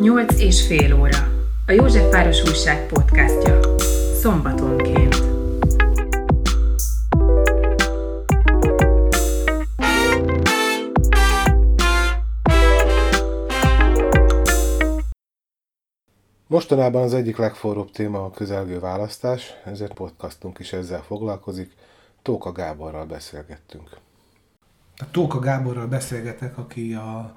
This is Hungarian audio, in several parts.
Nyolc és fél óra. A Józsefváros Újság podcastja. Szombatonként. Mostanában az egyik legforróbb téma a közelgő választás, ezért podcastunk is ezzel foglalkozik. Tóka Gáborral beszélgettünk. A Tóka Gáborral beszélgetek, aki a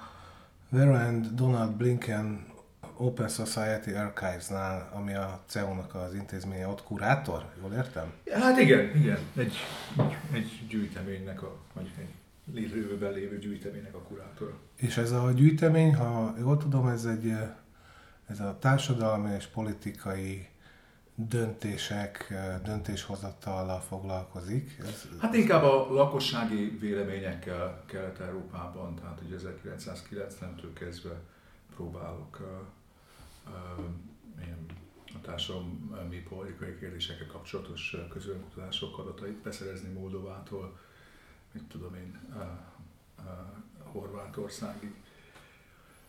Verand Donald Blinken Open Society Archives-nál, ami a CEU-nak az intézménye, ott kurátor, jól értem? Hát igen, igen. Egy, egy gyűjteménynek, a, vagy egy lévőben lévő gyűjteménynek a kurátora. És ez a gyűjtemény, ha jól tudom, ez egy ez a társadalmi és politikai döntések, döntéshozatallal foglalkozik. Ez, hát inkább a lakossági véleményekkel Kelet-Európában, tehát hogy 1990-től kezdve próbálok a társadalmi politikai kérdésekkel kapcsolatos közönkutatások adatait beszerezni Moldovától, mit tudom én, Horvátországig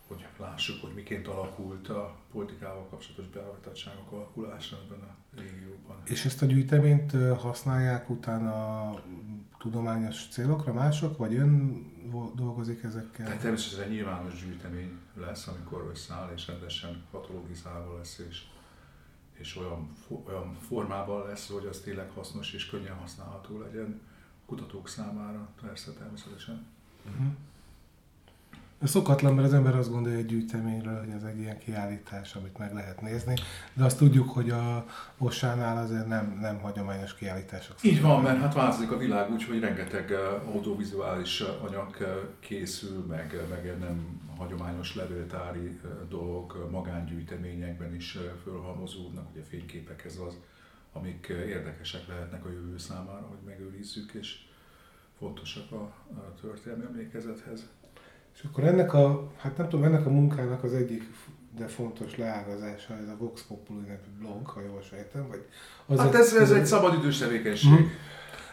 hogy lássuk, hogy miként alakult a politikával kapcsolatos beállítottságok alakulása ebben a régióban. És ezt a gyűjteményt használják utána tudományos célokra mások, vagy ön dolgozik ezekkel? Tehát természetesen nyilvános gyűjtemény lesz, amikor összeáll és rendesen patologizálva lesz, és, és olyan, olyan formában lesz, hogy az tényleg hasznos és könnyen használható legyen kutatók számára, persze természetesen. Uh-huh. Ez szokatlan, mert az ember azt gondolja egy gyűjteményről, hogy ez egy ilyen kiállítás, amit meg lehet nézni, de azt tudjuk, hogy a Ossánál azért nem, nem hagyományos kiállítások. Így van, mert hát változik a világ úgy, hogy rengeteg audiovizuális anyag készül, meg, meg nem hagyományos levéltári dolog, magángyűjteményekben is fölhalmozódnak, ugye fényképek ez az, amik érdekesek lehetnek a jövő számára, hogy megőrizzük, és fontosak a történelmi emlékezethez. És akkor ennek a, hát nem tudom, ennek a munkának az egyik de fontos leágazása ez a Vox Populi nevű blog, ha jól sejtem, vagy az Hát ez, ez egy szabadidős tevékenység. Mm.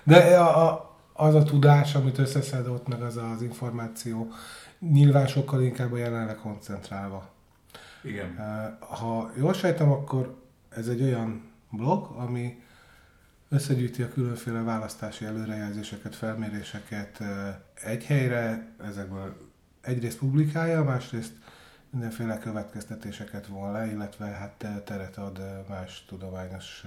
De a, a, az a tudás, amit összeszedott, meg az az információ, nyilván sokkal inkább a jelenleg koncentrálva. Igen. Ha jól sejtem, akkor ez egy olyan blog, ami összegyűjti a különféle választási előrejelzéseket, felméréseket egy helyre, ezekből egyrészt publikálja, másrészt mindenféle következtetéseket von le, illetve hát teret ad más tudományos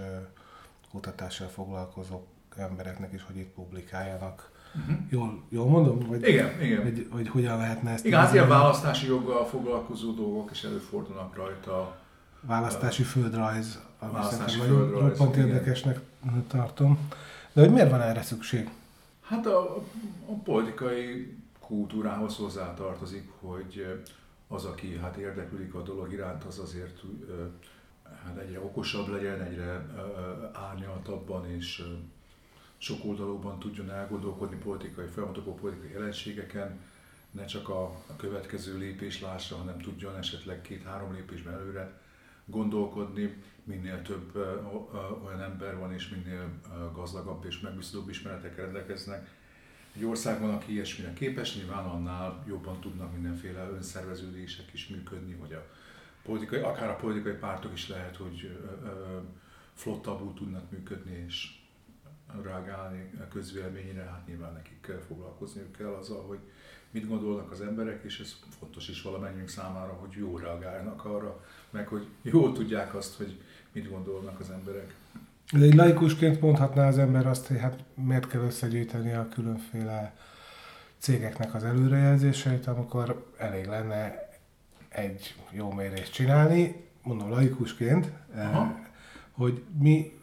kutatással foglalkozó embereknek is, hogy itt publikáljanak. Uh-huh. Jól, jól mondom? Vagy, igen, igen. Vagy, vagy hogyan lehetne ezt... Igen, hát ilyen választási joggal foglalkozó dolgok is előfordulnak rajta. Választási uh, földrajz, ami választási nagyon roppant érdekesnek tartom. De hogy miért van erre szükség? Hát a, a politikai kultúrához hozzátartozik, hogy az, aki hát érdeklődik a dolog iránt, az azért hát egyre okosabb legyen, egyre árnyaltabban és sok oldalúban tudjon elgondolkodni politikai folyamatokon, politikai jelenségeken, ne csak a, következő lépés lássa, hanem tudjon esetleg két-három lépésben előre gondolkodni, minél több olyan ember van, és minél gazdagabb és megbízhatóbb ismeretek rendelkeznek, egy országban, aki ilyesmire képes, nyilván annál jobban tudnak mindenféle önszerveződések is működni, vagy a politikai, akár a politikai pártok is lehet, hogy flottabbul tudnak működni, és reagálni a közvéleményre, hát nyilván nekik foglalkozniuk kell azzal, hogy mit gondolnak az emberek, és ez fontos is valamennyünk számára, hogy jól reagáljanak arra, meg hogy jól tudják azt, hogy mit gondolnak az emberek. De egy laikusként mondhatná az ember azt, hogy hát miért kell összegyűjteni a különféle cégeknek az előrejelzéseit, amikor elég lenne egy jó mérést csinálni, mondom laikusként, eh, Aha. hogy mi,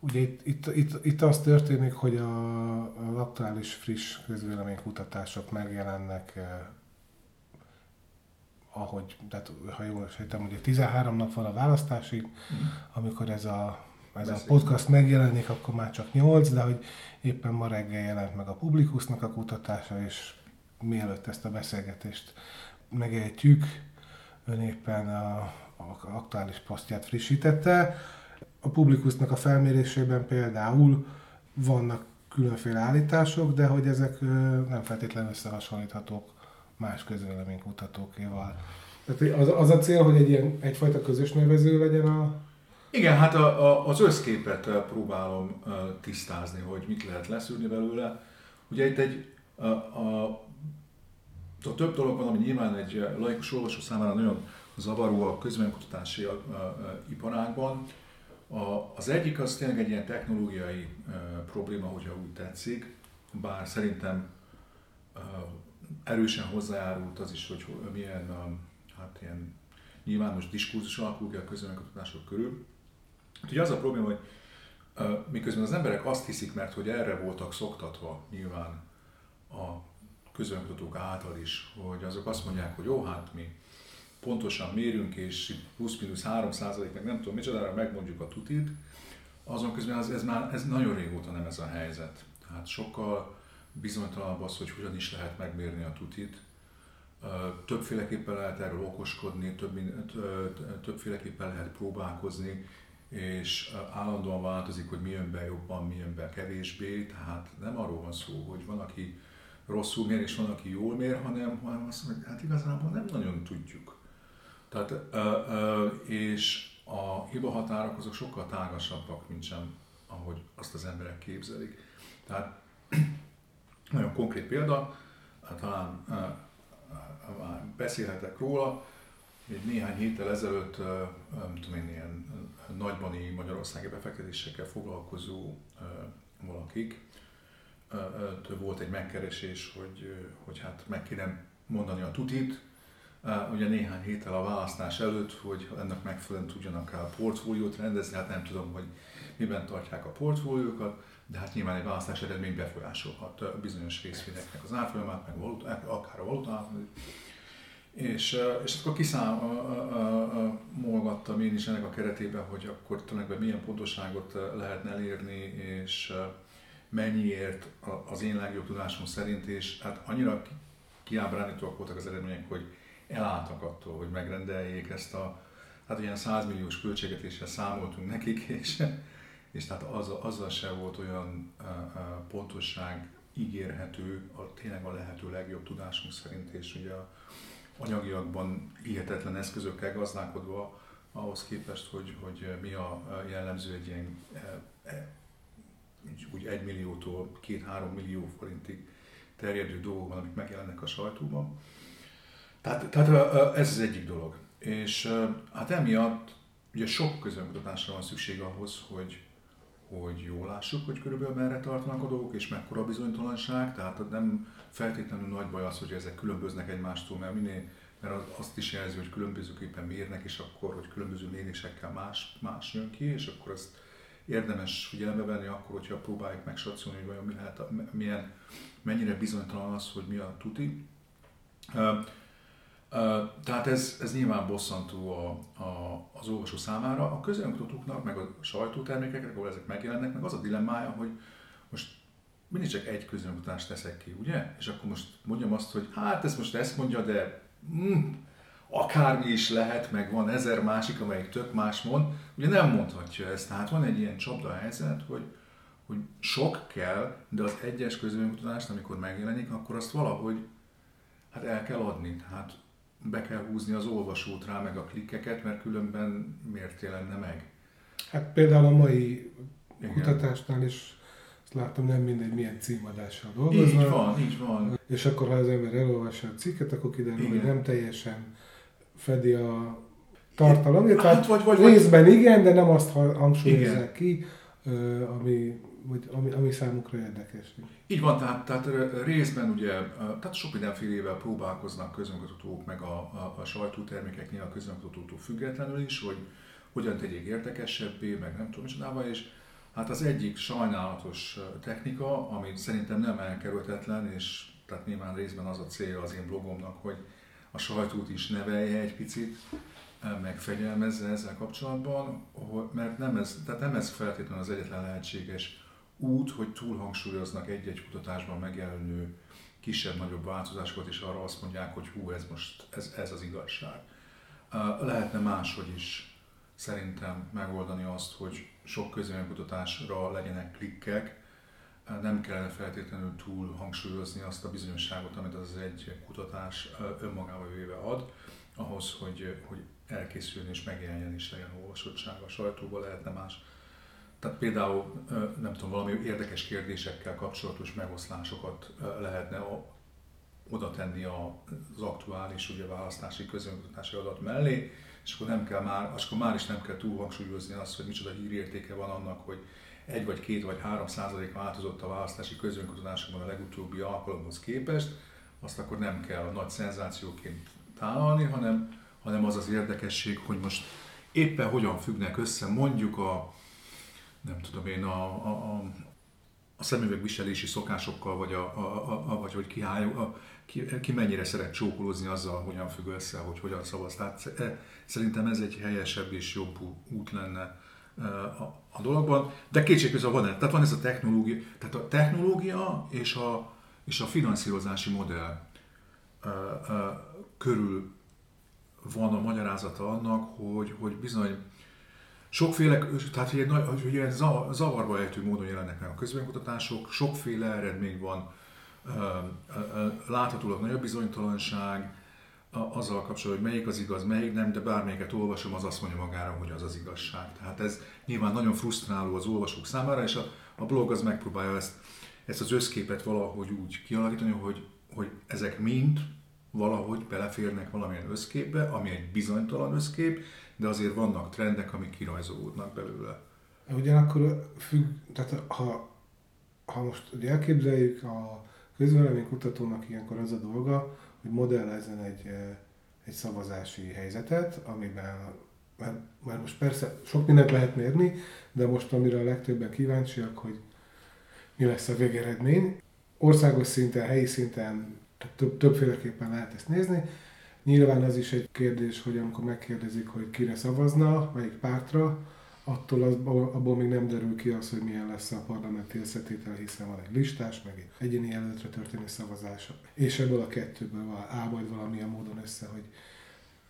ugye itt, itt, itt, itt az történik, hogy a, az aktuális friss közvéleménykutatások megjelennek eh, ahogy, tehát ha jól sejtem, ugye 13 nap van a választásig, mm. amikor ez a, ez a podcast megjelenik, akkor már csak 8, de hogy éppen ma reggel jelent meg a Publikusnak a kutatása, és mielőtt ezt a beszélgetést megejtjük, ön éppen a, a aktuális posztját frissítette. A Publikusnak a felmérésében például vannak különféle állítások, de hogy ezek nem feltétlenül összehasonlíthatók más közvéleménykutatókéval. Tehát az, az a cél, hogy egy ilyen, egyfajta közös nevező legyen a... Igen, hát a, a, az összképet próbálom tisztázni, hogy mit lehet leszűrni belőle. Ugye itt egy a, a, a több dolog van, ami nyilván egy laikus olvasó számára nagyon zavaró a közvéleménykutatási iparágban. A, az egyik az tényleg egy ilyen technológiai uh, probléma, hogyha úgy tetszik, bár szerintem uh, erősen hozzájárult az is, hogy milyen hát ilyen nyilvános diskurzus alakul ki a közvéleménykutatások körül. Úgyhogy az a probléma, hogy miközben az emberek azt hiszik, mert hogy erre voltak szoktatva nyilván a közvéleménykutatók által is, hogy azok azt mondják, hogy jó, hát mi pontosan mérünk, és plusz-minusz 3% meg nem tudom micsodára megmondjuk a tutit, azon közben az, ez már ez nagyon régóta nem ez a helyzet. Tehát sokkal bizonytalanabb az, hogy hogyan is lehet megmérni a tutit. Többféleképpen lehet erről okoskodni, több, többféleképpen lehet próbálkozni, és állandóan változik, hogy mi jön be jobban, mi jön be kevésbé. Tehát nem arról van szó, hogy van, aki rosszul mér, és van, aki jól mér, hanem, hanem azt mondja, hogy hát igazából nem nagyon tudjuk. Tehát, és a hibahatárok azok sokkal tágasabbak, mint sem, ahogy azt az emberek képzelik. Tehát nagyon konkrét példa, talán beszélhetek róla, egy néhány héttel ezelőtt, nem tudom én, ilyen nagybani magyarországi befektetésekkel foglalkozó valakik, volt egy megkeresés, hogy, hogy hát meg kéne mondani a tutit, ugye néhány héttel a választás előtt, hogy ennek megfelelően tudjanak a portfóliót rendezni, hát nem tudom, hogy miben tartják a portfóliókat, de hát nyilván egy választás eredmény befolyásolhat bizonyos részvényeknek az árfolyamát, meg valuta, akár a valutát. És, és akkor kiszámolgattam én is ennek a keretében, hogy akkor tulajdonképpen milyen pontoságot lehetne elérni, és mennyiért az én legjobb tudásom szerint, és hát annyira kiábrándítóak voltak az eredmények, hogy elálltak attól, hogy megrendeljék ezt a, hát ilyen 100 milliós költségetéssel számoltunk nekik, és, és tehát az, azzal se volt olyan uh, pontosság ígérhető, a, tényleg a lehető legjobb tudásunk szerint, és ugye a anyagiakban hihetetlen eszközökkel gazdálkodva ahhoz képest, hogy, hogy mi a jellemző egy ilyen úgy 1 milliótól 2-3 millió forintig terjedő dolgok amik megjelennek a sajtóban. Tehát, tehát ez az egyik dolog. És hát emiatt ugye sok közönkutatásra van szükség ahhoz, hogy, hogy jól lássuk, hogy körülbelül merre tartanak a dolgok, és mekkora bizonytalanság. Tehát nem feltétlenül nagy baj az, hogy ezek különböznek egymástól, mert minél mert az azt is jelzi, hogy különbözőképpen mérnek, és akkor, hogy különböző mérésekkel más, más jön ki, és akkor ezt érdemes figyelembe venni akkor, hogyha próbáljuk megsatszolni, hogy vajon mi lehet, milyen, mennyire bizonytalan az, hogy mi a tuti. Tehát ez, ez nyilván bosszantó a, a, az olvasó számára. A közönkutatóknak, meg a sajtótermékeknek, ahol ezek megjelennek, meg az a dilemmája, hogy most mindig csak egy közönkutatást teszek ki, ugye? És akkor most mondjam azt, hogy hát ez most ezt mondja, de mm, akármi is lehet, meg van ezer másik, amelyik tök más mond, ugye nem mondhatja ezt. Tehát van egy ilyen csapda helyzet, hogy, hogy sok kell, de az egyes közönkutatást, amikor megjelenik, akkor azt valahogy hát el kell adni. Tehát be kell húzni az olvasót rá, meg a klikkeket, mert különben miért jelenne meg? Hát például a mai Igen. kutatásnál is azt láttam, nem mindegy milyen címadással dolgoznak. Így van, így van. És akkor, ha az ember elolvassa a cikket, akkor kiderül, hogy nem teljesen fedi a tartalomját. Hát, Tehát vagy, vagy, részben vagy... igen, de nem azt hangsúlyozzák ki, ami vagy ami, ami számukra érdekes. Így van, tehát, tehát részben ugye, tehát sok mindenfélével próbálkoznak közönkutatók, meg a, a, a sajtótermékeknél a közönkutatótól függetlenül is, hogy hogyan tegyék érdekesebbé, meg nem tudom micsodával, és hát az egyik sajnálatos technika, ami szerintem nem elkerülhetetlen, és tehát nyilván részben az a cél az én blogomnak, hogy a sajtót is nevelje egy picit, meg fegyelmezze ezzel kapcsolatban, mert nem ez, tehát nem ez feltétlenül az egyetlen lehetséges út, hogy túlhangsúlyoznak egy-egy kutatásban megjelenő kisebb-nagyobb változásokat, és arra azt mondják, hogy hú, ez most, ez, ez az igazság. Lehetne máshogy is szerintem megoldani azt, hogy sok közönkutatásra legyenek klikkek, nem kellene feltétlenül túl hangsúlyozni azt a bizonyosságot, amit az egy kutatás önmagával véve ad, ahhoz, hogy, hogy elkészüljön és megjelenjen is legyen olvasottság a sajtóban, lehetne más. Tehát például, nem tudom, valami érdekes kérdésekkel kapcsolatos megoszlásokat lehetne oda tenni az aktuális ugye, választási közönkutatási adat mellé, és akkor, nem kell már, akkor már is nem kell túl hangsúlyozni azt, hogy micsoda hírértéke van annak, hogy egy vagy két vagy három százalék változott a választási közönkutatásokban a legutóbbi alkalomhoz képest, azt akkor nem kell a nagy szenzációként tálalni, hanem, hanem az az érdekesség, hogy most éppen hogyan függnek össze mondjuk a, nem tudom én, a, a, a, a szemüvegviselési szokásokkal, vagy, a, a, a, vagy hogy ki, áll, a, ki, ki mennyire szeret csókolózni azzal, hogyan függ össze, hogy hogyan szavaz. Tehát e, szerintem ez egy helyesebb és jobb út lenne e, a, a dologban, de kétségközben van, tehát van ez a technológia, tehát a technológia és a, és a finanszírozási modell e, körül van a magyarázata annak, hogy, hogy bizony sokféle, tehát hogy, egy, hogy ilyen zavarba ejtő módon jelennek meg a közvéleménykutatások, sokféle eredmény van, láthatólag nagyobb bizonytalanság, azzal kapcsolatban, hogy melyik az igaz, melyik nem, de bármelyiket olvasom, az azt mondja magára, hogy az az igazság. Tehát ez nyilván nagyon frusztráló az olvasók számára, és a, a blog az megpróbálja ezt, ezt az összképet valahogy úgy kialakítani, hogy, hogy ezek mind valahogy beleférnek valamilyen összképbe, ami egy bizonytalan összkép, de azért vannak trendek, amik kirajzolódnak belőle. Ugyanakkor függ, tehát ha, ha most ugye elképzeljük, a közvéleménykutatónak ilyenkor az a dolga, hogy modellezzen egy, eh, egy szavazási helyzetet, amiben mert, mert most persze sok mindent lehet mérni, de most amire a legtöbben kíváncsiak, hogy mi lesz a végeredmény. Országos szinten, helyi szinten több, többféleképpen lehet ezt nézni. Nyilván az is egy kérdés, hogy amikor megkérdezik, hogy kire szavazna, melyik pártra, attól az, abból még nem derül ki az, hogy milyen lesz a parlamenti összetétel, hiszen van egy listás, meg egy egyéni jelöltre történő szavazás. És ebből a kettőből áll majd valamilyen módon össze, hogy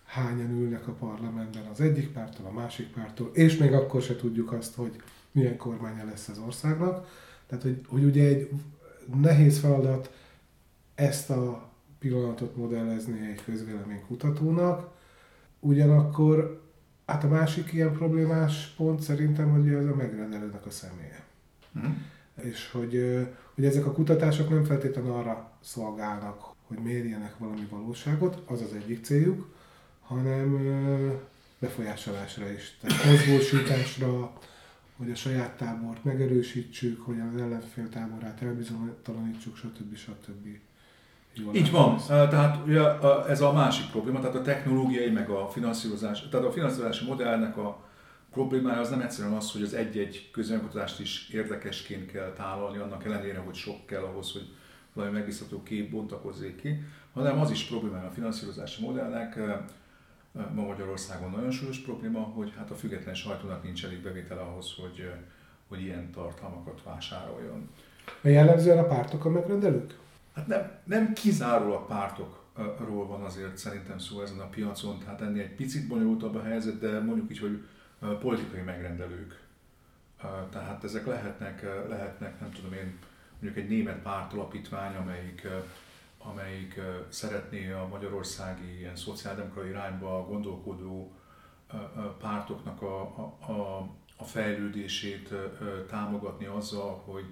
hányan ülnek a parlamentben az egyik pártól, a másik pártól, és még akkor se tudjuk azt, hogy milyen kormánya lesz az országnak. Tehát, hogy, hogy ugye egy nehéz feladat ezt a pillanatot modellezni egy közvéleménykutatónak, ugyanakkor hát a másik ilyen problémás pont szerintem, hogy ez a megrendelőnek a személye. Mm. És hogy, hogy ezek a kutatások nem feltétlenül arra szolgálnak, hogy mérjenek valami valóságot, az az egyik céljuk, hanem befolyásolásra is. Tehát mozgósításra, hogy a saját tábort megerősítsük, hogy az ellenfél táborát elbizonytalanítsuk, stb. stb. Jól Így van, tehát ugye, ez a másik probléma, tehát a technológiai meg a finanszírozás, tehát a finanszírozási modellnek a problémája az nem egyszerűen az, hogy az egy-egy közönkutatást is érdekesként kell tálalni, annak ellenére, hogy sok kell ahhoz, hogy valami megbízható kép bontakozzék ki, hanem az is problémája a finanszírozási modellnek, ma Magyarországon nagyon súlyos probléma, hogy hát a független sajtónak nincs elég bevétele ahhoz, hogy, hogy ilyen tartalmakat vásároljon. A jellemzően a pártok a megrendelők? Hát nem, nem kizárólag pártokról van azért szerintem szó ezen a piacon, tehát ennél egy picit bonyolultabb a helyzet, de mondjuk így, hogy politikai megrendelők. Tehát ezek lehetnek, lehetnek nem tudom én, mondjuk egy német pártalapítvány, amelyik, amelyik szeretné a magyarországi ilyen szociáldemokratai irányba gondolkodó pártoknak a, a, a fejlődését támogatni azzal, hogy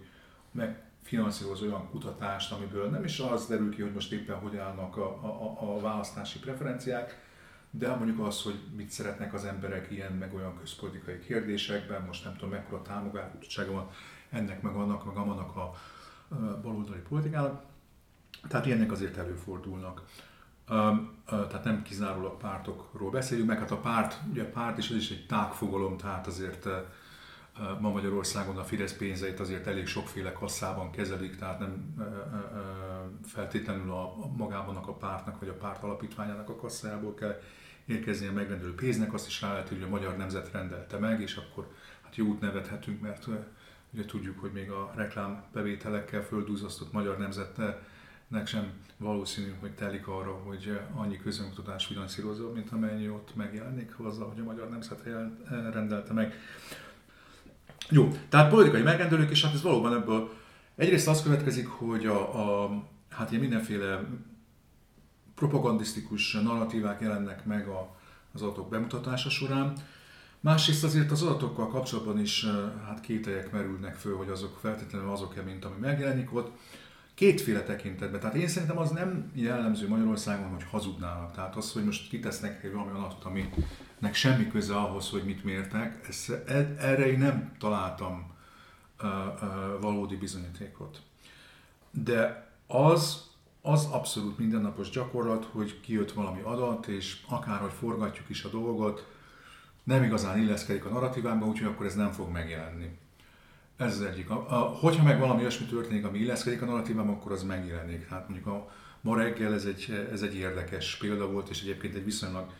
meg finanszíroz olyan kutatást, amiből nem is az derül ki, hogy most éppen hogy állnak a, a, a választási preferenciák, de mondjuk az, hogy mit szeretnek az emberek ilyen meg olyan közpolitikai kérdésekben, most nem tudom mekkora támogatottsága van ennek meg annak, meg annak a baloldali politikának. Tehát ilyenek azért előfordulnak. Tehát nem kizárólag pártokról beszéljünk, meg hát a párt, ugye a párt is, az is egy tágfogalom, tehát azért ma Magyarországon a Fidesz pénzeit azért elég sokféle kasszában kezelik, tehát nem feltétlenül a, magában a pártnak vagy a párt alapítványának a kasszájából kell érkezni a megrendelő pénznek, azt is rá lehet, hogy a magyar nemzet rendelte meg, és akkor hát jót nevethetünk, mert ugye tudjuk, hogy még a reklámbevételekkel földúzasztott magyar nemzetnek sem valószínű, hogy telik arra, hogy annyi közönkutás finanszírozó, mint amennyi ott megjelenik azzal, hogy a magyar nemzet rendelte meg. Jó, tehát politikai megrendelők, és hát ez valóban ebből Egyrészt az következik, hogy a, a hát ilyen mindenféle propagandisztikus narratívák jelennek meg a, az adatok bemutatása során. Másrészt azért az adatokkal kapcsolatban is hát kételyek merülnek föl, hogy azok feltétlenül azok-e, mint ami megjelenik ott. Kétféle tekintetben. Tehát én szerintem az nem jellemző Magyarországon, hogy hazudnának. Tehát az, hogy most kitesznek egy valami adatot, aminek semmi köze ahhoz, hogy mit mértek, ez, e, erre én nem találtam valódi bizonyítékot. De az, az abszolút mindennapos gyakorlat, hogy kijött valami adat, és akárhogy forgatjuk is a dolgot, nem igazán illeszkedik a narratívámba, úgyhogy akkor ez nem fog megjelenni. Ez az egyik. A, a, hogyha meg valami olyasmi történik, ami illeszkedik a narratívámba, akkor az megjelenik. Hát mondjuk a ma reggel ez egy, ez egy érdekes példa volt, és egyébként egy viszonylag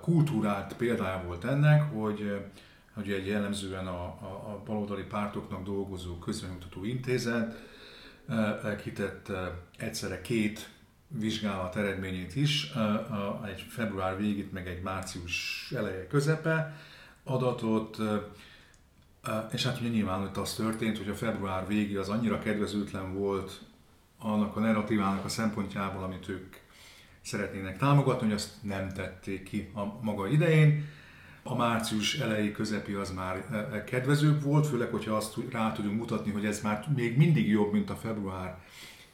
kultúrált példája volt ennek, hogy hogy egy jellemzően a, a, a baloldali pártoknak dolgozó közönmutató intézet kitett egyszerre két vizsgálat eredményét is, egy február végét, meg egy március eleje közepe adatot, és hát ugye nyilván hogy az történt, hogy a február végi az annyira kedvezőtlen volt annak a narratívának a szempontjából, amit ők szeretnének támogatni, hogy azt nem tették ki a maga idején. A március elejé közepi az már kedvezőbb volt, főleg, hogyha azt rá tudunk mutatni, hogy ez már még mindig jobb, mint a február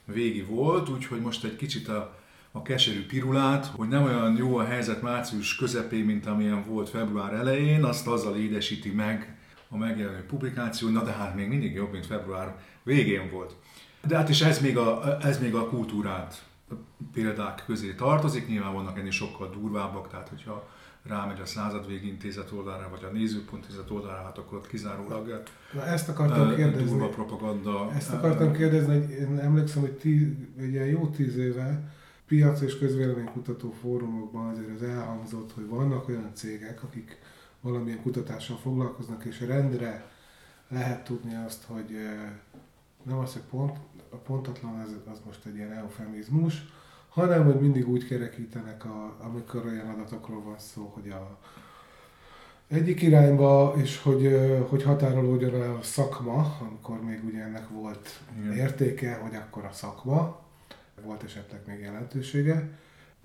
végi volt, úgyhogy most egy kicsit a, a keserű pirulát, hogy nem olyan jó a helyzet március közepén, mint amilyen volt február elején, azt azzal édesíti meg a megjelenő publikáció, na de hát még mindig jobb, mint február végén volt. De hát is ez még a, ez még a kultúrát példák közé tartozik, nyilván vannak ennél sokkal durvábbak, tehát hogyha rámegy a századvégi intézet oldalára, vagy a nézőpont intézet oldalára, hát akkor ott kizárólag Na, ezt akartam kérdezni. durva propaganda. Ezt akartam kérdezni, hogy én emlékszem, hogy tíz, egy ilyen jó tíz éve piac és közvéleménykutató fórumokban azért az elhangzott, hogy vannak olyan cégek, akik valamilyen kutatással foglalkoznak, és rendre lehet tudni azt, hogy nem az, hogy pont, a pontatlan, az, az most egy ilyen eufemizmus, hanem hogy mindig úgy kerekítenek, a, amikor olyan adatokról van szó, hogy a egyik irányba, és hogy, hogy határolódjon el a szakma, amikor még ugye ennek volt Igen. értéke, hogy akkor a szakma, volt esetleg még jelentősége.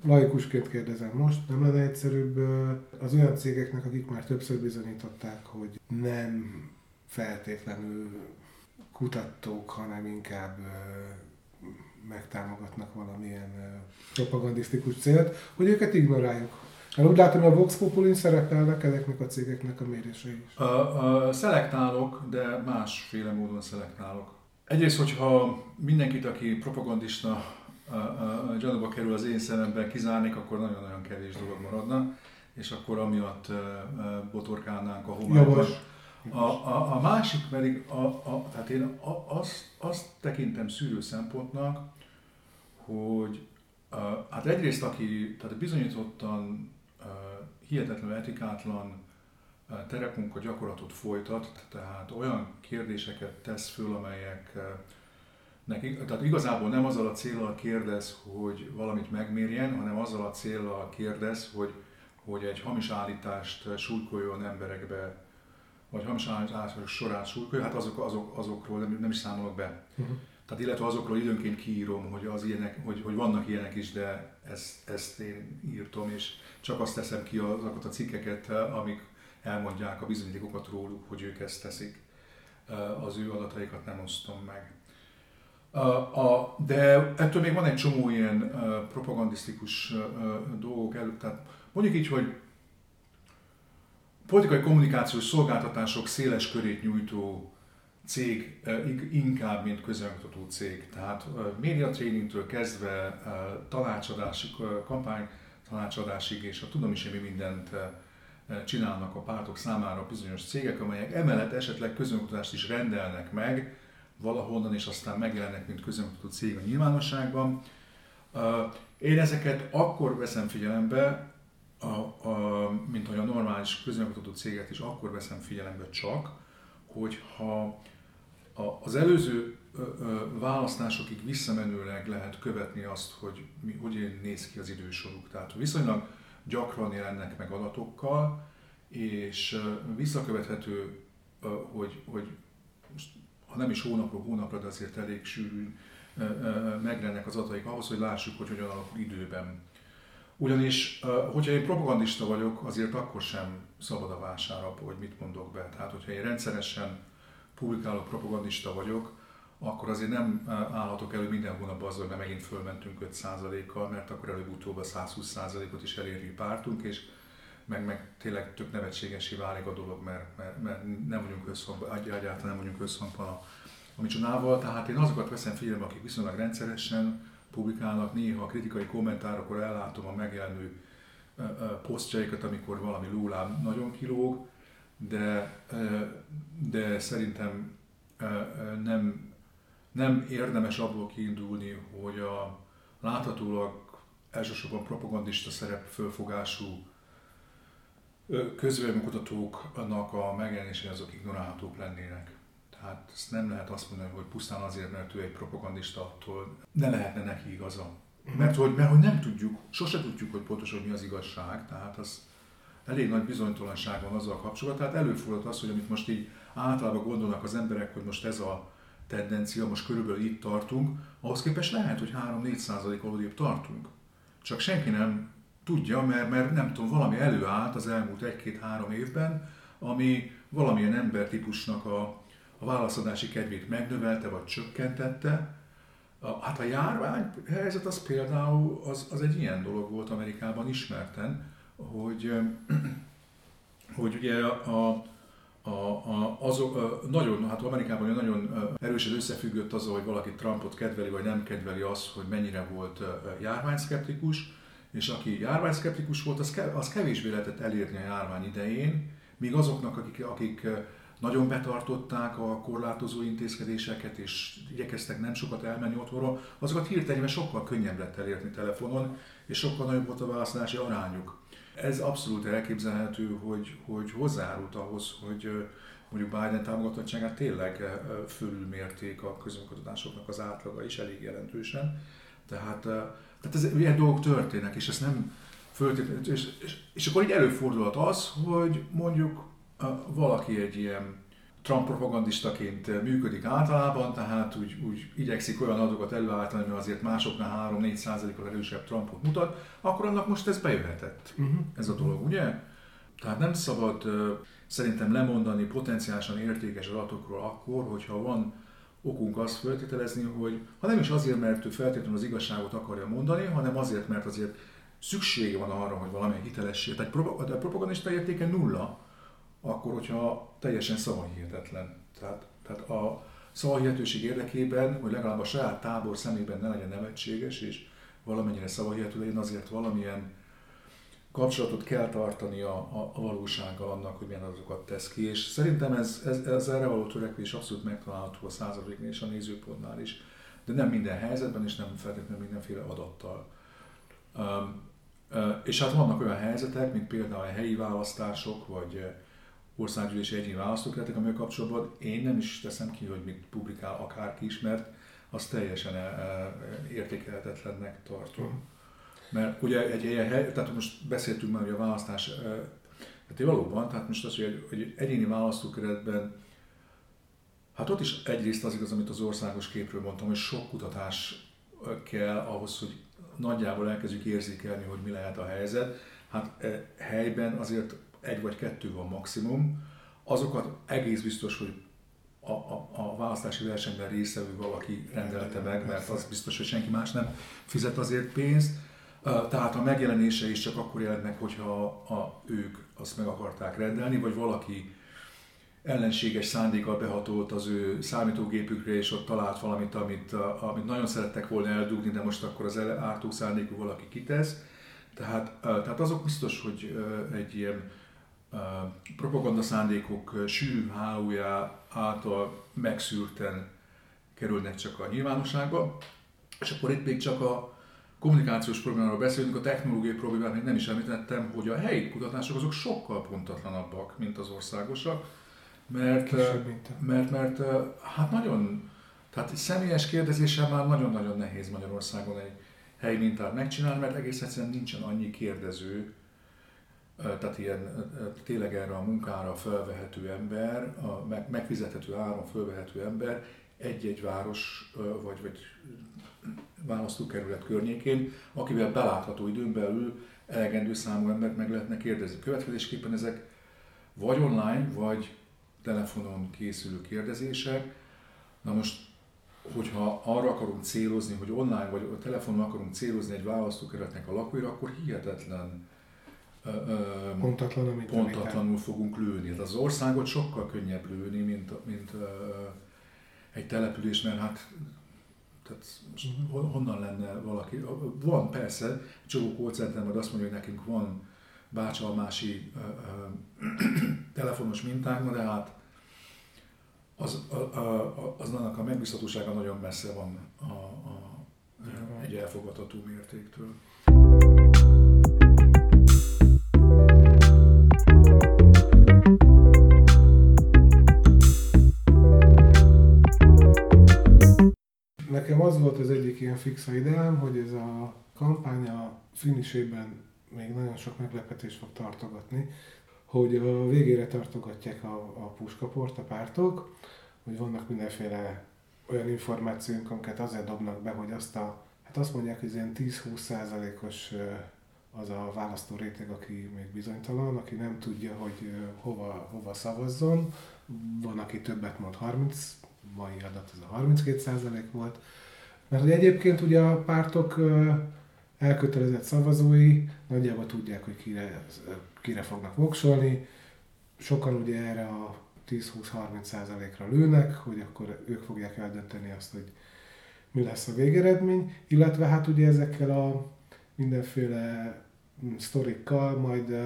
Laikusként kérdezem most, nem lenne egyszerűbb az olyan cégeknek, akik már többször bizonyították, hogy nem feltétlenül kutatók, hanem inkább megtámogatnak valamilyen propagandisztikus célt, hogy őket ignoráljuk. Én úgy látom, hogy a Vox Populi szerepelnek ezeknek a cégeknek a mérései is. A, a, szelektálok, de másféle módon szelektálok. Egyrészt, hogyha mindenkit, aki propagandista gyanúba kerül az én szememben kizárnék, akkor nagyon-nagyon kevés dolog maradna, és akkor amiatt botorkálnánk a homályban. A, a, a másik pedig, a, a, tehát én a, azt, azt tekintem szűrő szempontnak, hogy a, hát egyrészt aki tehát bizonyítottan a, hihetetlenül etikátlan terepmunka gyakorlatot folytat, tehát olyan kérdéseket tesz föl, amelyek nekik, tehát igazából nem azzal a célral kérdez, hogy valamit megmérjen, hanem azzal a célral kérdez, hogy, hogy egy hamis állítást súlykoljon emberekbe vagy hamis állítások sorát súlykolja, hát azok, azok, azokról nem, nem is számolok be. Uh-huh. Tehát illetve azokról időnként kiírom, hogy, az ilyenek, hogy, hogy vannak ilyenek is, de ezt, ezt én írtam, és csak azt teszem ki azokat a cikkeket, amik elmondják a bizonyítékokat róluk, hogy ők ezt teszik. Az ő adataikat nem osztom meg. A, de ettől még van egy csomó ilyen propagandisztikus dolgok előtt. Tehát mondjuk így, hogy politikai kommunikációs szolgáltatások széles körét nyújtó cég eh, inkább, mint közönkutató cég. Tehát eh, médiatréningtől kezdve eh, tanácsadásig, kampány tanácsadásig, és a tudom is, hogy mi mindent csinálnak a pártok számára bizonyos cégek, amelyek emellett esetleg közönkutatást is rendelnek meg valahonnan, és aztán megjelennek, mint közönkutató cég a nyilvánosságban. Én ezeket akkor veszem figyelembe, a, a, mint hogy a normális közönkutató céget is akkor veszem figyelembe csak, hogyha a, az előző ö, ö, választásokig visszamenőleg lehet követni azt, hogy mi, hogy néz ki az idősoruk. Tehát viszonylag gyakran jelennek meg adatokkal, és visszakövethető, hogy, hogy ha nem is hónapról hónapra, de azért elég sűrűn megrennek az adataik ahhoz, hogy lássuk, hogy hogyan alakul időben. Ugyanis, hogyha én propagandista vagyok, azért akkor sem szabad a vásárra, hogy mit mondok be. Tehát, hogyha én rendszeresen publikálok, propagandista vagyok, akkor azért nem állhatok elő minden hónapban azzal, hogy megint fölmentünk 5%-kal, mert akkor előbb-utóbb a 120%-ot is eléri pártunk, és meg, meg tényleg tök nevetségesé válik a dolog, mert, mert, mert nem vagyunk összhangban, egyáltalán nem vagyunk összhangban a, a micsonával. Tehát én azokat veszem figyelembe, akik viszonylag rendszeresen publikálnak, néha a kritikai kommentárokor ellátom a megjelenő posztjaikat, amikor valami lólám nagyon kilóg, de, de szerintem nem, nem érdemes abból kiindulni, hogy a láthatólag elsősorban propagandista szerep fölfogású közvéleménykutatóknak a megjelenései azok ignorálhatók lennének. Tehát ezt nem lehet azt mondani, hogy pusztán azért, mert ő egy propagandista, attól ne lehetne neki igaza. Mhm. Mert hogy, mert hogy nem tudjuk, sose tudjuk, hogy pontosan mi az igazság, tehát az elég nagy bizonytalanság van azzal kapcsolatban. Tehát előfordult az, hogy amit most így általában gondolnak az emberek, hogy most ez a tendencia, most körülbelül itt tartunk, ahhoz képest lehet, hogy 3-4 százalék aludébb tartunk. Csak senki nem tudja, mert, mert nem tudom, valami előállt az elmúlt egy-két-három évben, ami valamilyen embertípusnak a, a válaszadási kedvét megnövelte vagy csökkentette. A, hát a járvány helyzet az például az, az egy ilyen dolog volt Amerikában ismerten, hogy, hogy ugye a, a, a, azok, nagyon, hát Amerikában nagyon erősen összefüggött azzal, hogy valaki Trumpot kedveli vagy nem kedveli az, hogy mennyire volt járványszkeptikus, és aki járványszkeptikus volt, az, az kevésbé lehetett elérni a járvány idején, míg azoknak, akik, akik nagyon betartották a korlátozó intézkedéseket, és igyekeztek nem sokat elmenni otthonra, azokat hirtelen sokkal könnyebb lett elérni telefonon, és sokkal nagyobb volt a választási arányuk. Ez abszolút elképzelhető, hogy, hogy hozzájárult ahhoz, hogy mondjuk Biden támogatottságát tényleg fölülmérték a közönkutatásoknak az átlaga is elég jelentősen. Tehát tehát ez, ilyen dolgok történnek, és ezt nem föltétlenül, és, és, és akkor így előfordulhat az, hogy mondjuk valaki egy ilyen Trump propagandistaként működik általában, tehát úgy, úgy igyekszik olyan adatokat előállítani, ami azért másoknál 3-4 százalékkal erősebb Trumpot mutat, akkor annak most ez bejöhetett, uh-huh. ez a dolog, ugye? Tehát nem szabad szerintem lemondani potenciálisan értékes adatokról akkor, hogyha van okunk azt feltételezni, hogy ha nem is azért, mert ő feltétlenül az igazságot akarja mondani, hanem azért, mert azért szüksége van arra, hogy valamilyen hitelessé, tehát a propagandista értéke nulla, akkor, hogyha teljesen szavahihetetlen. Tehát, tehát a szavahihetőség érdekében, hogy legalább a saját tábor szemében ne legyen nevetséges, és valamennyire szavahihető legyen, azért valamilyen kapcsolatot kell tartani a, a, a valósággal annak, hogy milyen adatokat tesz ki, és szerintem ez, ez, ez erre való törekvés abszolút megtalálható a századiknél és a nézőpontnál is, de nem minden helyzetben, és nem feltétlenül mindenféle adattal. Um, és hát vannak olyan helyzetek, mint például a helyi választások, vagy országgyűlési egyéni választókeretek, amelyek kapcsolatban én nem is teszem ki, hogy mit publikál akárki is, mert azt teljesen értékelhetetlennek tartom. Mert ugye egy ilyen hely, tehát most beszéltünk már, hogy a választás, hát valóban, tehát most az, hogy egy, egy egyéni választókeretben, hát ott is egyrészt az igaz, amit az országos képről mondtam, hogy sok kutatás kell ahhoz, hogy nagyjából elkezdjük érzékelni, hogy mi lehet a helyzet. Hát helyben azért egy vagy kettő van maximum. Azokat egész biztos, hogy a, a, a választási versenyben részevő valaki rendelte meg, mert az biztos, hogy senki más nem fizet azért pénzt. Tehát a megjelenése is csak akkor jelent meg, hogyha a, ők azt meg akarták rendelni, vagy valaki ellenséges szándékkal behatolt az ő számítógépükre, és ott talált valamit, amit, amit nagyon szerettek volna eldugni, de most akkor az ártó szándékú valaki kitesz. Tehát, tehát azok biztos, hogy egy ilyen propaganda szándékok sűrű hálója által megszűrten kerülnek csak a nyilvánosságba, és akkor itt még csak a kommunikációs problémáról beszélünk, a technológiai problémát még nem is említettem, hogy a helyi kutatások azok sokkal pontatlanabbak, mint az országosak, mert, mert, mert hát nagyon, tehát személyes kérdezéssel már nagyon-nagyon nehéz Magyarországon egy helyi mintát megcsinálni, mert egész egyszerűen nincsen annyi kérdező, tehát ilyen tényleg erre a munkára felvehető ember, a megfizethető áron felvehető ember egy-egy város vagy, vagy választókerület környékén, akivel belátható időn belül elegendő számú embert meg lehetne kérdezni. Következésképpen ezek vagy online, vagy telefonon készülő kérdezések. Na most, hogyha arra akarunk célozni, hogy online vagy a telefonon akarunk célozni egy választókerületnek a lakóira, akkor hihetetlen pontatlan, pontatlanul fogunk lőni. Tehát az országot sokkal könnyebb lőni, mint, mint egy település, mert hát tehát uh-huh. honnan lenne valaki? Van persze, csomó call majd azt mondja, hogy nekünk van bácsalmási ö, ö, telefonos minták, de hát az, a, a, az annak a megbízhatósága nagyon messze van a, a, egy elfogadható mértéktől. Az volt az egyik ilyen fix ideám, hogy ez a kampány a finisében még nagyon sok meglepetés fog tartogatni, hogy a végére tartogatják a, a puskaport a pártok, hogy vannak mindenféle olyan információink, amiket azért dobnak be, hogy azt a, hát azt mondják, hogy ilyen 10-20 százalékos az a választó réteg, aki még bizonytalan, aki nem tudja, hogy hova, hova szavazzon. Van, aki többet mond, 30, mai adat ez a 32 százalék volt. Mert hogy egyébként ugye a pártok elkötelezett szavazói nagyjából tudják, hogy kire, kire fognak voksolni. Sokan ugye erre a 10-20-30 százalékra lőnek, hogy akkor ők fogják eldönteni azt, hogy mi lesz a végeredmény, illetve hát ugye ezekkel a mindenféle mm, sztorikkal majd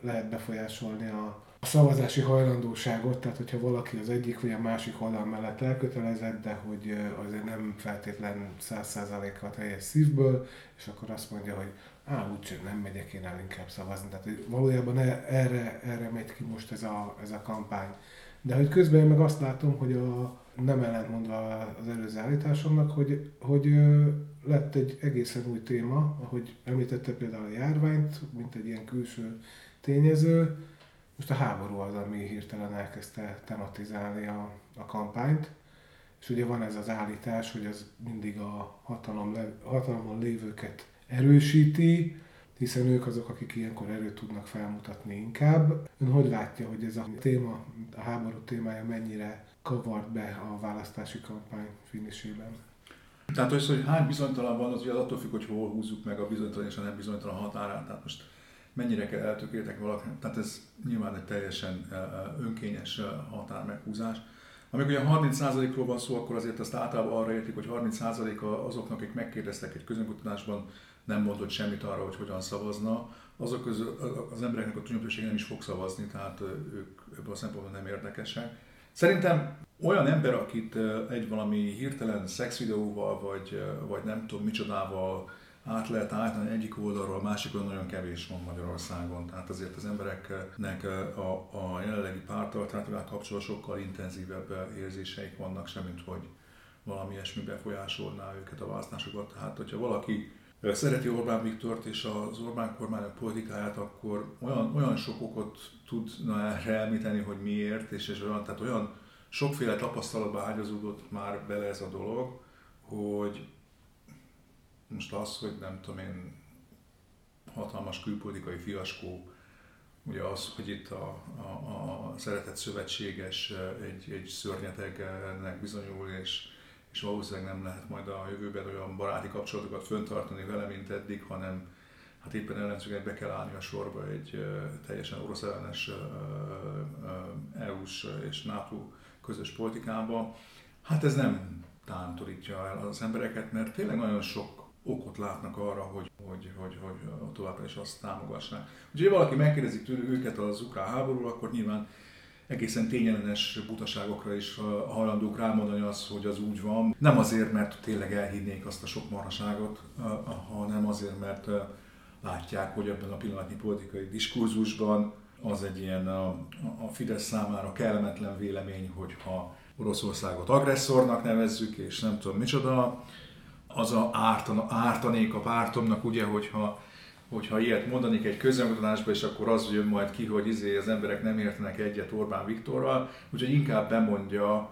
lehet befolyásolni a, a szavazási hajlandóságot, tehát hogyha valaki az egyik vagy a másik oldal mellett elkötelezett, de hogy azért nem feltétlen 100%-kal teljes szívből, és akkor azt mondja, hogy á, úgyse nem megyek én el inkább szavazni. Tehát valójában e, erre, erre megy ki most ez a, ez a kampány. De hogy közben én meg azt látom, hogy a, nem ellentmondva az előző állításomnak, hogy, hogy lett egy egészen új téma, ahogy említette például a járványt, mint egy ilyen külső tényező, most a háború az, ami hirtelen elkezdte tematizálni a, a kampányt, és ugye van ez az állítás, hogy ez mindig a hatalom, hatalomon lévőket erősíti, hiszen ők azok, akik ilyenkor erőt tudnak felmutatni inkább. Ön hogy látja, hogy ez a téma, a háború témája mennyire kavart be a választási kampány finisében? Tehát az, hogy hány bizonytalan van, az ugye attól függ, hogy hol húzzuk meg a bizonytalan és a nem bizonytalan határát. Tehát most mennyire kell eltökéltek valaki, tehát ez nyilván egy teljesen önkényes határ meghúzás. Amikor ugye 30%-ról van szó, akkor azért azt általában arra értik, hogy 30% azoknak, akik megkérdeztek egy közönkutatásban, nem mondott semmit arra, hogy hogyan szavazna, azok közül az embereknek a túlnyomó nem is fog szavazni, tehát ők ebből a szempontból nem érdekesek. Szerintem olyan ember, akit egy valami hirtelen szexvideóval, vagy, vagy nem tudom micsodával át lehet állítani egyik oldalról, a másikról nagyon kevés van Magyarországon. Tehát azért az embereknek a, a jelenlegi pártalternatívával kapcsolatban sokkal intenzívebb érzéseik vannak, semmint hogy valami ilyesmi befolyásolná őket a választásokat. Tehát, hogyha valaki szereti Orbán Viktort és az Orbán kormányok politikáját, akkor olyan, olyan sok okot tudna erre említeni, hogy miért, és, és olyan, tehát olyan sokféle tapasztalatba ágyazódott már bele ez a dolog, hogy most az, hogy nem tudom én, hatalmas külpolitikai fiaskó, ugye az, hogy itt a, a, a szeretett szövetséges egy, egy szörnyetegnek bizonyul, és, és valószínűleg nem lehet majd a jövőben olyan baráti kapcsolatokat föntartani vele, mint eddig, hanem hát éppen ellenzőnek be kell állni a sorba egy teljesen orosz ellenes EU-s és NATO közös politikába. Hát ez nem tántorítja el az embereket, mert tényleg nagyon sok okot látnak arra, hogy, hogy, hogy, hogy továbbra is azt támogassák. Úgyhogy ha valaki megkérdezi tőle őket az ukrán háborúról, akkor nyilván egészen tényellenes butaságokra is hajlandók rámondani az, hogy az úgy van. Nem azért, mert tényleg elhinnék azt a sok maraságot, hanem azért, mert látják, hogy ebben a pillanatnyi politikai diskurzusban az egy ilyen a, a Fidesz számára kellemetlen vélemény, hogyha Oroszországot agresszornak nevezzük, és nem tudom micsoda, az a ártan, ártanék a pártomnak, ugye, hogyha hogyha ilyet mondanék egy közönkutatásba, és akkor az jön majd ki, hogy izé az emberek nem értenek egyet Orbán Viktorral, úgyhogy inkább bemondja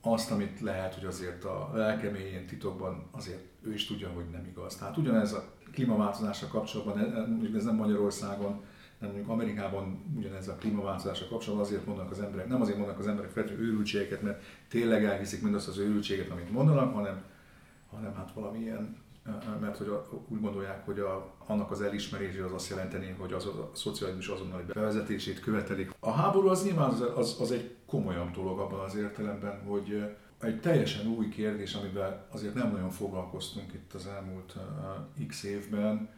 azt, amit lehet, hogy azért a lelkeméjén titokban azért ő is tudja, hogy nem igaz. Tehát ugyanez a klímaváltozással kapcsolatban, mondjuk ez nem Magyarországon, nem mondjuk Amerikában ugyanez a klímaváltozással kapcsolatban azért mondanak az emberek, nem azért mondanak az emberek feltétlenül őrültségeket, mert tényleg elhiszik mindazt az őrültséget, amit mondanak, hanem, hanem hát valamilyen mert hogy a, úgy gondolják, hogy a, annak az elismerése az azt jelenteni, hogy az a, szocializmus azonnali bevezetését követelik. A háború az nyilván az, az, az egy komolyabb dolog abban az értelemben, hogy egy teljesen új kérdés, amivel azért nem nagyon foglalkoztunk itt az elmúlt x évben,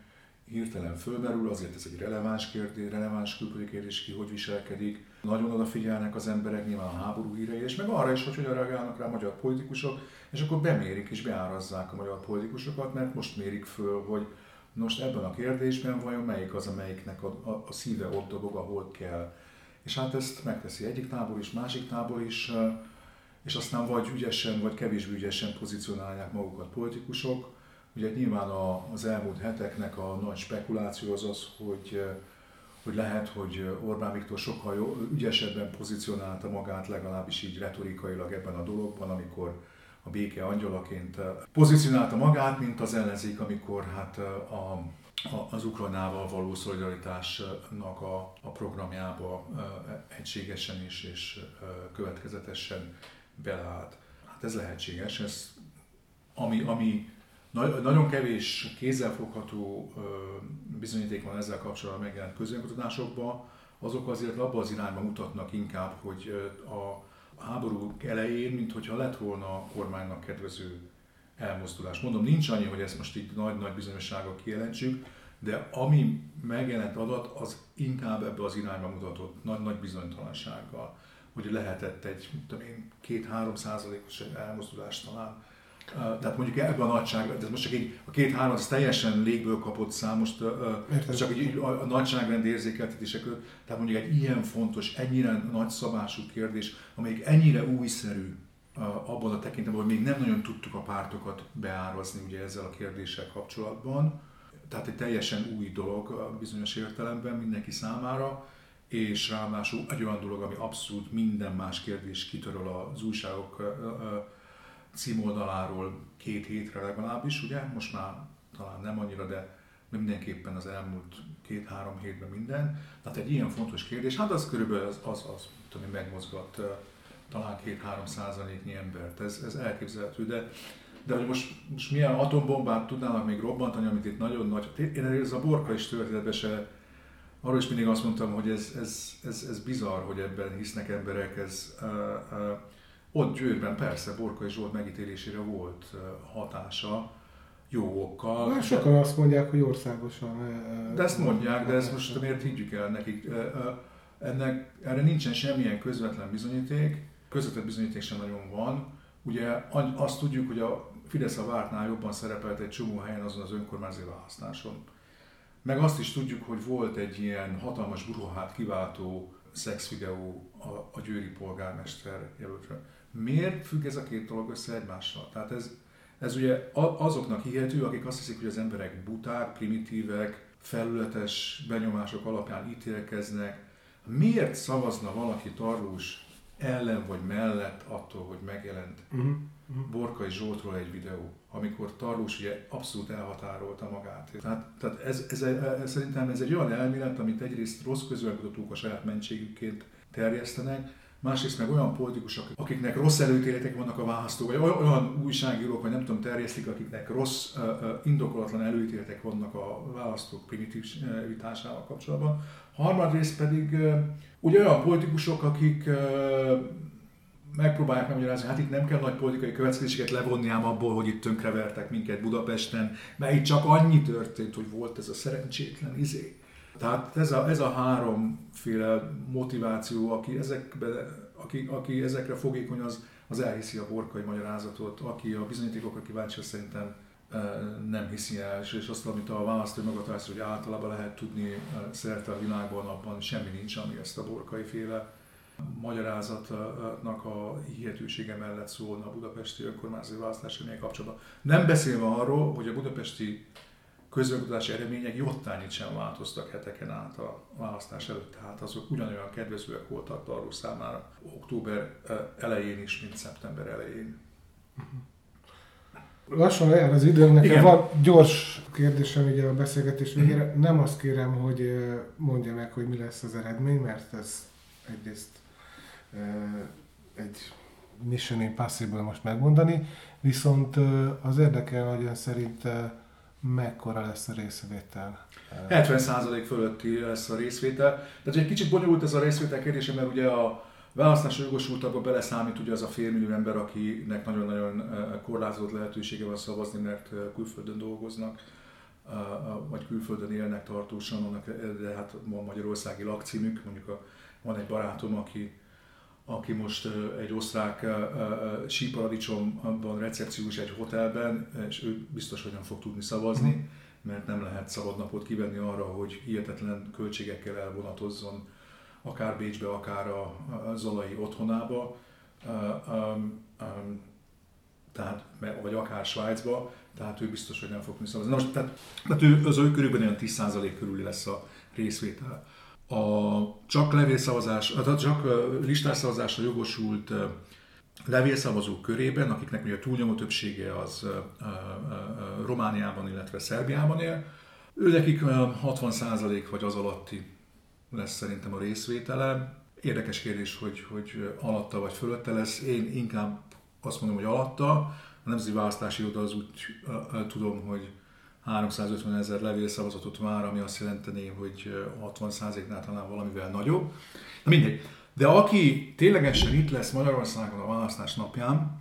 hirtelen fölmerül, azért ez egy releváns kérdés, releváns külpolitikai kérdés, ki hogy viselkedik. Nagyon odafigyelnek az emberek nyilván a háború hírei, és meg arra is, hogy hogyan reagálnak rá a magyar politikusok, és akkor bemérik és beárazzák a magyar politikusokat, mert most mérik föl, hogy most ebben a kérdésben vajon melyik az, amelyiknek a, a, a szíve ott dobog, ahol kell. És hát ezt megteszi egyik tábor is, másik tábor is, és aztán vagy ügyesen, vagy kevésbé ügyesen pozícionálják magukat politikusok. Ugye nyilván az elmúlt heteknek a nagy spekuláció az az, hogy, hogy lehet, hogy Orbán Viktor sokkal jó, ügyesebben pozícionálta magát legalábbis így retorikailag ebben a dologban, amikor a béke angyalaként pozícionálta magát, mint az ellenzék, amikor hát a, az Ukrajnával való szolidaritásnak a, a programjába egységesen is és következetesen beleállt. Hát ez lehetséges, ez, ami, ami nagyon kevés kézzelfogható bizonyíték van ezzel kapcsolatban megjelent közönkutatásokban, azok azért abban az irányba mutatnak inkább, hogy a háború elején, mint hogyha lett volna a kormánynak kedvező elmozdulás. Mondom, nincs annyi, hogy ezt most így nagy-nagy bizonyossággal kijelentsük, de ami megjelent adat, az inkább ebbe az irányba mutatott nagy-nagy bizonytalansággal, hogy lehetett egy, tudom én, két-három százalékos elmozdulás talán tehát mondjuk ebben a nagyság, ez most csak egy, a két-három, az teljesen légből kapott szám, most Értem. csak így a, a nagyságrend érzékeltetések, tehát mondjuk egy ilyen fontos, ennyire nagyszabású kérdés, amelyik ennyire újszerű abban a tekintetben, hogy még nem nagyon tudtuk a pártokat beárazni ugye ezzel a kérdéssel kapcsolatban. Tehát egy teljesen új dolog bizonyos értelemben mindenki számára, és ráadásul egy olyan dolog, ami abszolút minden más kérdés kitöröl az újságok címoldaláról két hétre legalábbis, ugye, most már talán nem annyira, de mindenképpen az elmúlt két-három hétben minden. Tehát egy ilyen fontos kérdés, hát az körülbelül az, az, az tudom, megmozgat talán két-három százaléknyi embert, ez, ez elképzelhető, de de hogy most, most milyen atombombát tudnának még robbantani, amit itt nagyon nagy... Én ez a borka is történetben se... Arról is mindig azt mondtam, hogy ez, ez, ez, ez bizarr, hogy ebben hisznek emberek, ez... Uh, uh, ott Győrben persze Borkai Zsolt megítélésére volt hatása, jó okkal. Hát sokan azt mondják, hogy országosan. De ezt mondják, de ezt most miért higgyük el nekik? Ennek, erre nincsen semmilyen közvetlen bizonyíték, közvetett bizonyíték sem nagyon van. Ugye azt tudjuk, hogy a Fidesz a vártnál jobban szerepelt egy csomó helyen azon az önkormányzati választáson. Meg azt is tudjuk, hogy volt egy ilyen hatalmas bruhát kiváltó szexvideó a, a győri polgármester jelöltre. Miért függ ez a két dolog össze egymással? Tehát ez, ez ugye azoknak hihető, akik azt hiszik, hogy az emberek buták, primitívek, felületes benyomások alapján ítélkeznek. Miért szavazna valaki tarlós ellen vagy mellett attól, hogy megjelent uh-huh. Uh-huh. Borkai Zsoltról egy videó, amikor Tarlós ugye abszolút elhatárolta magát. Tehát, tehát ez, ez, ez, szerintem ez egy olyan elmélet, amit egyrészt rossz közölkutatók a saját mentségükként terjesztenek, másrészt meg olyan politikusok, akiknek rossz előítéletek vannak a választó, vagy olyan újságírók, vagy nem tudom, terjesztik, akiknek rossz, indokolatlan előítéletek vannak a választók primitivitásával kapcsolatban. Harmadrészt pedig ugye olyan politikusok, akik megpróbálják megmagyarázni, hát itt nem kell nagy politikai következéseket levonni ám abból, hogy itt tönkrevertek minket Budapesten, mert itt csak annyi történt, hogy volt ez a szerencsétlen izé tehát ez a, ez a háromféle motiváció, aki, ezekbe, aki, aki ezekre fogékony, az, az elhiszi a borkai magyarázatot, aki a bizonyítékokra kíváncsi, szerintem e, nem hiszi el, és azt, amit a választó magatartás, hogy általában lehet tudni e, szerte a világban, abban semmi nincs, ami ezt a borkai féle magyarázatnak a hihetősége mellett szólna a budapesti önkormányzati választási kapcsolatban. Nem beszélve arról, hogy a budapesti közönkutatási eredmények jottányit sem változtak heteken át a választás előtt, tehát azok ugyanolyan kedvezőek voltak Tarlós számára október elején is, mint szeptember elején. Lassan lejár az időm, nekem Igen. van gyors kérdésem ugye a beszélgetés végére. Nem azt kérem, hogy mondja meg, hogy mi lesz az eredmény, mert ez egyrészt egy mission impossible most megmondani, viszont az érdekel, hogy ön szerint mekkora lesz a részvétel? 70% fölötti lesz a részvétel. Tehát egy kicsit bonyolult ez a részvétel kérdése, mert ugye a választási jogosultakba beleszámít ugye az a félmillió ember, akinek nagyon-nagyon korlátozott lehetősége van szavazni, mert külföldön dolgoznak, vagy külföldön élnek tartósan, de hát van magyarországi lakcímük, mondjuk a, van egy barátom, aki aki most egy osztrák síparadicsomban recepciós egy hotelben, és ő biztos, hogy nem fog tudni szavazni, mhm. mert nem lehet szabadnapot kivenni arra, hogy hihetetlen költségekkel elvonatozzon akár Bécsbe, akár a Zalai otthonába, tehát, vagy akár Svájcba, tehát ő biztos, hogy nem fog tudni szavazni. Most, tehát, tehát ő, az ő körülbelül olyan 10% körül lesz a részvétel a csak levélszavazás, csak listásszavazásra jogosult levélszavazók körében, akiknek ugye a túlnyomó többsége az Romániában, illetve Szerbiában él, ő nekik 60% vagy az alatti lesz szerintem a részvétele. Érdekes kérdés, hogy, hogy alatta vagy fölötte lesz. Én inkább azt mondom, hogy alatta. A Nemzeti Választási Oda az úgy tudom, hogy 350 ezer levélszavazatot vár, ami azt jelenteni, hogy 60%-nál talán valamivel nagyobb. Na mindegy. De aki ténylegesen itt lesz Magyarországon a választás napján,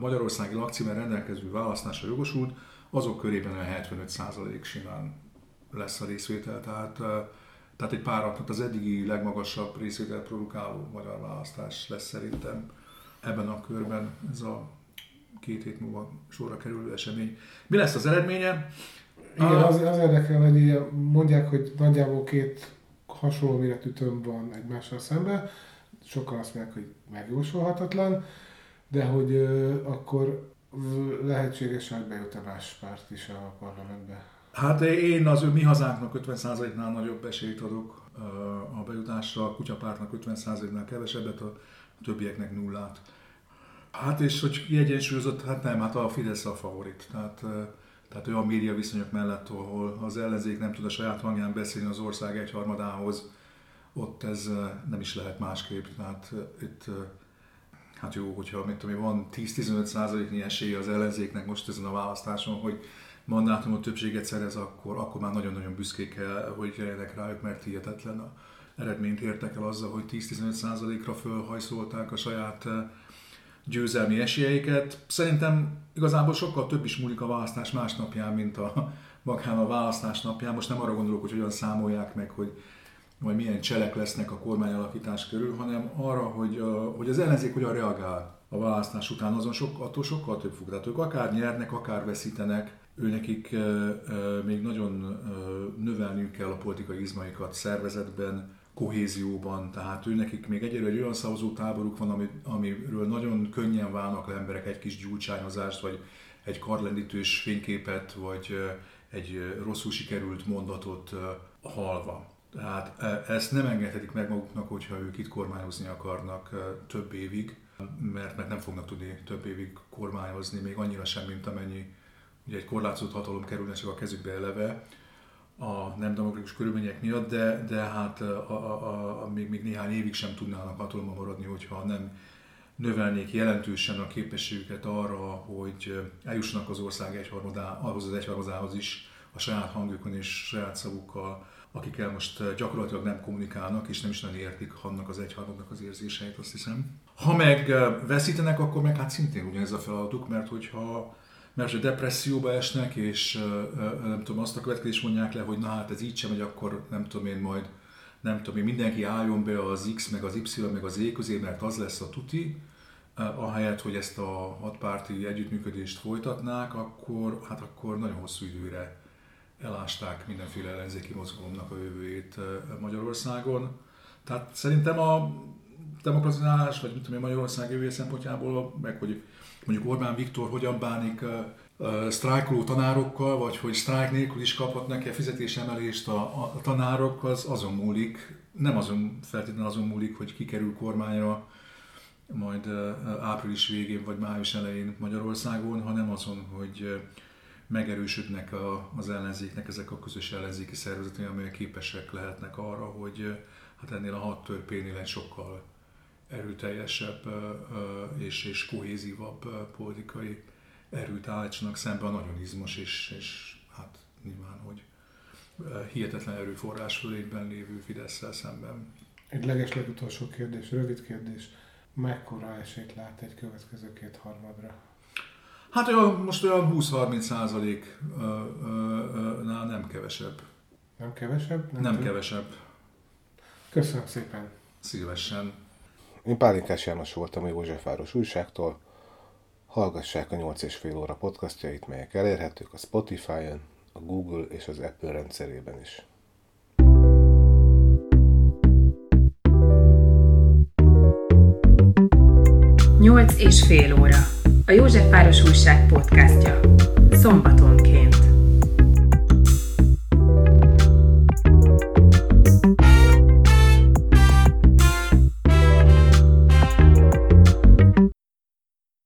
Magyarországi lakcímen rendelkező választásra jogosult, azok körében a 75% simán lesz a részvétel. Tehát, tehát egy pár az eddigi legmagasabb részvétel produkáló magyar választás lesz szerintem ebben a körben ez a két hét múlva sorra kerülő esemény. Mi lesz az eredménye? Igen, az, az érdekel, hogy mondják, hogy nagyjából két hasonló méretű tömb van egymással szemben, sokan azt mondják, hogy megjósolhatatlan, de hogy uh, akkor lehetséges, hogy bejut a más párt is a parlamentbe. Hát én az ő mi hazánknak 50%-nál nagyobb esélyt adok a bejutásra, a kutyapártnak 50%-nál kevesebbet, a többieknek nullát. Hát és hogy kiegyensúlyozott, hát nem, hát a Fidesz a favorit. Tehát, tehát olyan média viszonyok mellett, ahol az ellenzék nem tud a saját hangján beszélni az ország egyharmadához, ott ez nem is lehet másképp. Tehát itt hát jó, hogyha mit tudom, van 10-15 százaléknyi esélye az ellenzéknek most ezen a választáson, hogy mandátumot többséget szerez, akkor, akkor már nagyon-nagyon büszkék kell, hogy legyenek rájuk, mert hihetetlen a eredményt értek el azzal, hogy 10-15 százalékra fölhajszolták a saját győzelmi esélyeiket. Szerintem igazából sokkal több is múlik a választás másnapján, mint a magán a választás napján. Most nem arra gondolok, hogy hogyan számolják meg, hogy majd milyen cselek lesznek a kormányalakítás körül, hanem arra, hogy, hogy az ellenzék hogyan reagál a választás után, azon sok, attól sokkal több fog. Tehát ők akár nyernek, akár veszítenek, ő nekik még nagyon növelniük kell a politikai izmaikat szervezetben, kohézióban, tehát ő nekik még egyre egy olyan szavazótáboruk van, ami, amiről nagyon könnyen válnak le emberek egy kis gyújtsányozást, vagy egy karlendítős fényképet, vagy egy rosszul sikerült mondatot halva. Tehát ezt nem engedhetik meg maguknak, hogyha ők itt kormányozni akarnak több évig, mert, mert nem fognak tudni több évig kormányozni, még annyira sem, mint amennyi ugye egy korlátozott hatalom kerülne csak a kezükbe eleve a nem demokratikus körülmények miatt, de, de hát a, a, a, még, még néhány évig sem tudnának hatalomban maradni, hogyha nem növelnék jelentősen a képességüket arra, hogy eljussanak az ország egyharmadá, ahhoz az egyharmadához is a saját hangjukon és saját szavukkal, akikkel most gyakorlatilag nem kommunikálnak, és nem is nagyon értik annak az egyharmadnak az érzéseit, azt hiszem. Ha meg veszítenek, akkor meg hát szintén ugyanez a feladatuk, mert hogyha mert hogy depresszióba esnek, és nem tudom, azt a következést mondják le, hogy na hát ez így sem megy, akkor nem tudom én majd, nem tudom én, mindenki álljon be az X, meg az Y, meg az E közé, mert az lesz a tuti, ahelyett, hogy ezt a hatpárti együttműködést folytatnák, akkor, hát akkor nagyon hosszú időre elásták mindenféle ellenzéki mozgalomnak a jövőjét Magyarországon. Tehát szerintem a demokratizálás, vagy mit tudom én, Magyarország jövője szempontjából, meg hogy mondjuk Orbán Viktor hogyan bánik sztrájkoló tanárokkal, vagy hogy sztrájk nélkül is kaphatnak-e fizetésemelést a, a tanárok, az azon múlik, nem azon feltétlenül azon múlik, hogy kikerül kormányra majd április végén vagy május elején Magyarországon, hanem azon, hogy megerősödnek a, az ellenzéknek ezek a közös ellenzéki szervezetei, amelyek képesek lehetnek arra, hogy hát ennél a hat törpénél egy sokkal erőteljesebb és, és kohézívabb politikai erőt állítsanak szembe a nagyon izmos és, és hát nyilván, hogy hihetetlen erőforrás fölényben lévő fidesz szemben. Egy leges legutolsó kérdés, rövid kérdés. Mekkora esélyt lát egy következő két harmadra? Hát olyan, most olyan 20-30 százaléknál nem kevesebb. Nem kevesebb? Nem, nem kevesebb. Köszönöm szépen. Szívesen. Én Pálinkás János voltam a Józsefváros újságtól. Hallgassák a 8 és fél óra podcastjait, melyek elérhetők a Spotify-on, a Google és az Apple rendszerében is. Nyolc és fél óra. A Józsefváros Újság podcastja. Szombatonként.